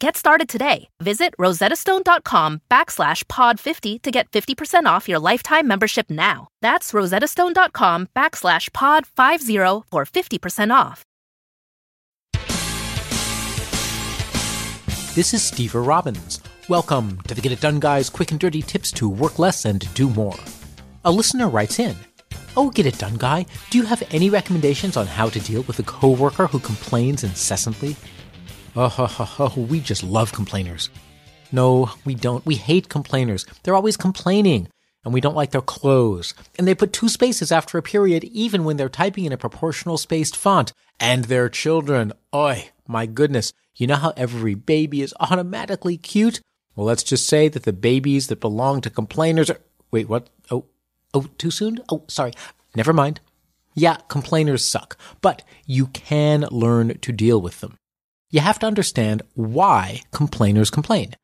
Get started today. Visit rosettastone.com backslash pod50 to get 50% off your lifetime membership now. That's rosettastone.com backslash pod50 for 50% off. This is Stever Robbins. Welcome to the Get It Done Guys quick and dirty tips to work less and do more. A listener writes in, Oh, Get It Done Guy, do you have any recommendations on how to deal with a coworker who complains incessantly? Oh, ho, ho, ho, we just love complainers. No, we don't. We hate complainers. They're always complaining, and we don't like their clothes. And they put two spaces after a period, even when they're typing in a proportional spaced font. And their children. Oi, my goodness. You know how every baby is automatically cute? Well, let's just say that the babies that belong to complainers are. Wait, what? Oh, oh, too soon? Oh, sorry. Never mind. Yeah, complainers suck, but you can learn to deal with them you have to understand why complainers complain.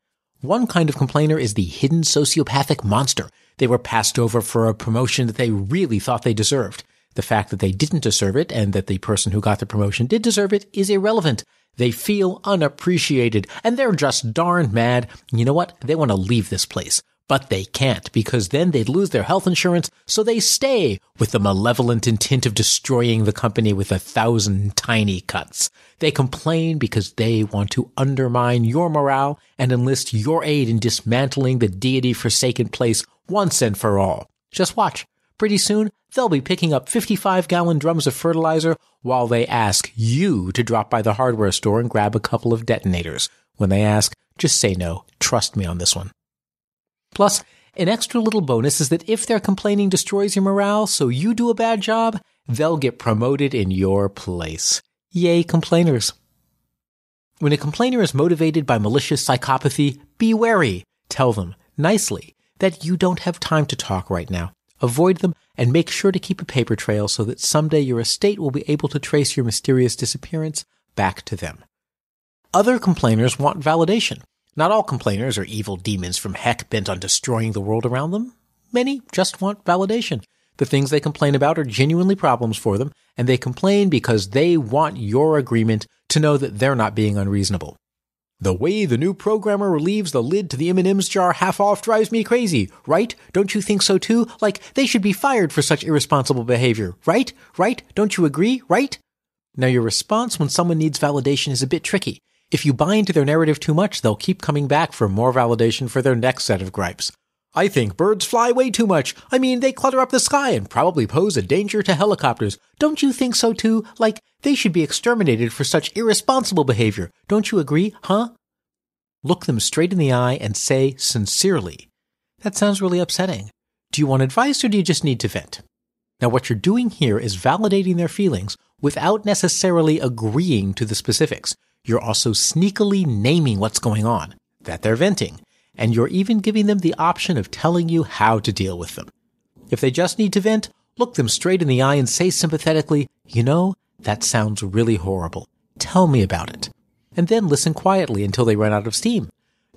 One kind of complainer is the hidden sociopathic monster. They were passed over for a promotion that they really thought they deserved. The fact that they didn't deserve it and that the person who got the promotion did deserve it is irrelevant. They feel unappreciated and they're just darn mad. You know what? They want to leave this place. But they can't because then they'd lose their health insurance, so they stay with the malevolent intent of destroying the company with a thousand tiny cuts. They complain because they want to undermine your morale and enlist your aid in dismantling the deity forsaken place once and for all. Just watch. Pretty soon, they'll be picking up 55 gallon drums of fertilizer while they ask you to drop by the hardware store and grab a couple of detonators. When they ask, just say no. Trust me on this one. Plus, an extra little bonus is that if their complaining destroys your morale, so you do a bad job, they'll get promoted in your place. Yay, complainers. When a complainer is motivated by malicious psychopathy, be wary. Tell them, nicely, that you don't have time to talk right now. Avoid them and make sure to keep a paper trail so that someday your estate will be able to trace your mysterious disappearance back to them. Other complainers want validation. Not all complainers are evil demons from heck bent on destroying the world around them. Many just want validation. The things they complain about are genuinely problems for them, and they complain because they want your agreement to know that they're not being unreasonable. The way the new programmer relieves the lid to the M&M's jar half off drives me crazy, right? Don't you think so too? Like, they should be fired for such irresponsible behavior, right? Right? Don't you agree? Right? Now your response when someone needs validation is a bit tricky. If you buy into their narrative too much, they'll keep coming back for more validation for their next set of gripes. I think birds fly way too much. I mean, they clutter up the sky and probably pose a danger to helicopters. Don't you think so too? Like, they should be exterminated for such irresponsible behavior. Don't you agree, huh? Look them straight in the eye and say sincerely, That sounds really upsetting. Do you want advice or do you just need to vent? Now, what you're doing here is validating their feelings without necessarily agreeing to the specifics you're also sneakily naming what's going on, that they're venting, and you're even giving them the option of telling you how to deal with them. If they just need to vent, look them straight in the eye and say sympathetically, you know, that sounds really horrible. Tell me about it. And then listen quietly until they run out of steam.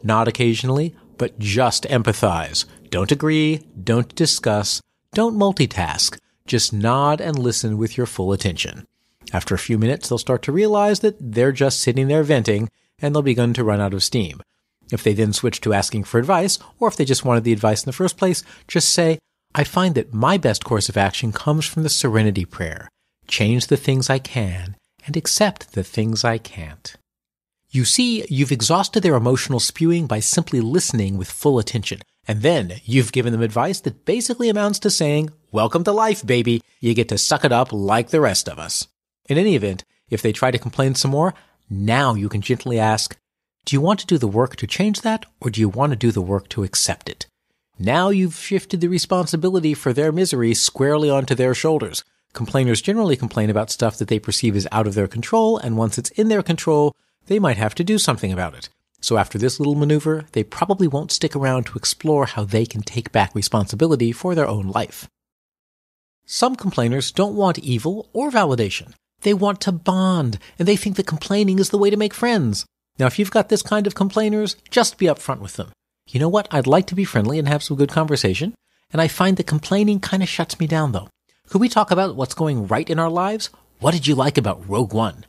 Not occasionally, but just empathize. Don't agree, don't discuss, don't multitask. Just nod and listen with your full attention. After a few minutes, they'll start to realize that they're just sitting there venting and they'll begin to run out of steam. If they then switch to asking for advice, or if they just wanted the advice in the first place, just say, I find that my best course of action comes from the serenity prayer. Change the things I can and accept the things I can't. You see, you've exhausted their emotional spewing by simply listening with full attention. And then you've given them advice that basically amounts to saying, Welcome to life, baby. You get to suck it up like the rest of us. In any event, If they try to complain some more, now you can gently ask, do you want to do the work to change that, or do you want to do the work to accept it? Now you've shifted the responsibility for their misery squarely onto their shoulders. Complainers generally complain about stuff that they perceive as out of their control, and once it's in their control, they might have to do something about it. So after this little maneuver, they probably won't stick around to explore how they can take back responsibility for their own life. Some complainers don't want evil or validation. They want to bond, and they think that complaining is the way to make friends. Now, if you've got this kind of complainers, just be upfront with them. You know what? I'd like to be friendly and have some good conversation, and I find that complaining kind of shuts me down though. Could we talk about what's going right in our lives? What did you like about Rogue One?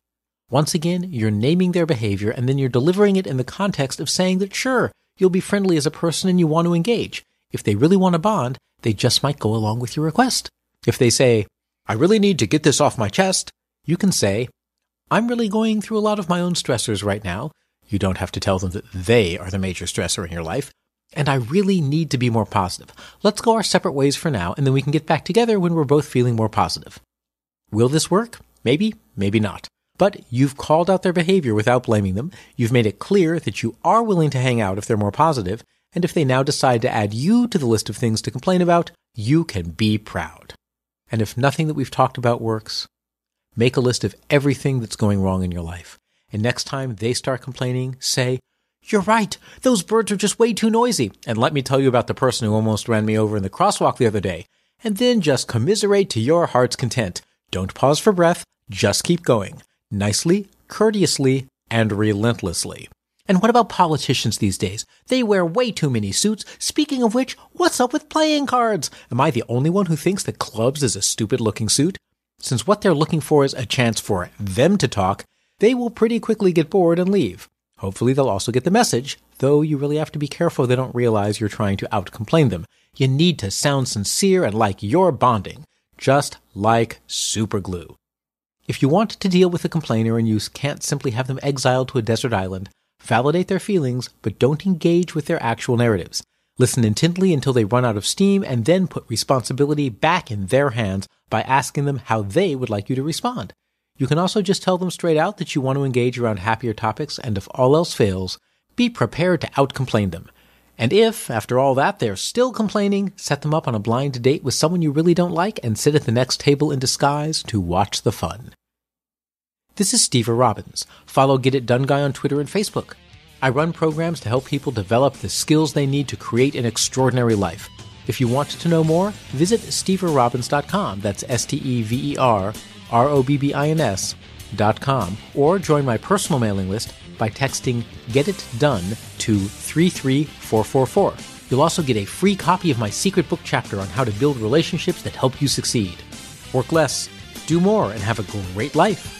Once again, you're naming their behavior and then you're delivering it in the context of saying that sure, you'll be friendly as a person and you want to engage. If they really want to bond, they just might go along with your request. If they say, I really need to get this off my chest, you can say, I'm really going through a lot of my own stressors right now, you don't have to tell them that they are the major stressor in your life. And I really need to be more positive. Let's go our separate ways for now, and then we can get back together when we're both feeling more positive. Will this work? Maybe, maybe not. But you've called out their behavior without blaming them. You've made it clear that you are willing to hang out if they're more positive, and if they now decide to add you to the list of things to complain about, you can be proud. And if nothing that we've talked about works, make a list of everything that's going wrong in your life. And next time they start complaining, say, You're right, those birds are just way too noisy. And let me tell you about the person who almost ran me over in the crosswalk the other day. And then just commiserate to your heart's content. Don't pause for breath, just keep going. Nicely, courteously, and relentlessly. And what about politicians these days? They wear way too many suits. Speaking of which, what's up with playing cards? Am I the only one who thinks that clubs is a stupid looking suit? Since what they're looking for is a chance for them to talk, they will pretty quickly get bored and leave. Hopefully they'll also get the message, though you really have to be careful they don't realize you're trying to out-complain them. You need to sound sincere and like you're bonding, just like superglue. If you want to deal with a complainer and you can't simply have them exiled to a desert island, validate their feelings, but don't engage with their actual narratives. Listen intently until they run out of steam and then put responsibility back in their hands by asking them how they would like you to respond. You can also just tell them straight out that you want to engage around happier topics, and if all else fails, be prepared to outcomplain them. And if, after all that, they're still complaining, set them up on a blind date with someone you really don't like and sit at the next table in disguise to watch the fun. This is Stever Robbins. Follow Get It Done Guy on Twitter and Facebook. I run programs to help people develop the skills they need to create an extraordinary life. If you want to know more, visit steverrobbins.com. That's S T E V E R R O B B I N S dot com, or join my personal mailing list by texting Get It Done to 33444. You'll also get a free copy of my secret book chapter on how to build relationships that help you succeed. Work less, do more, and have a great life.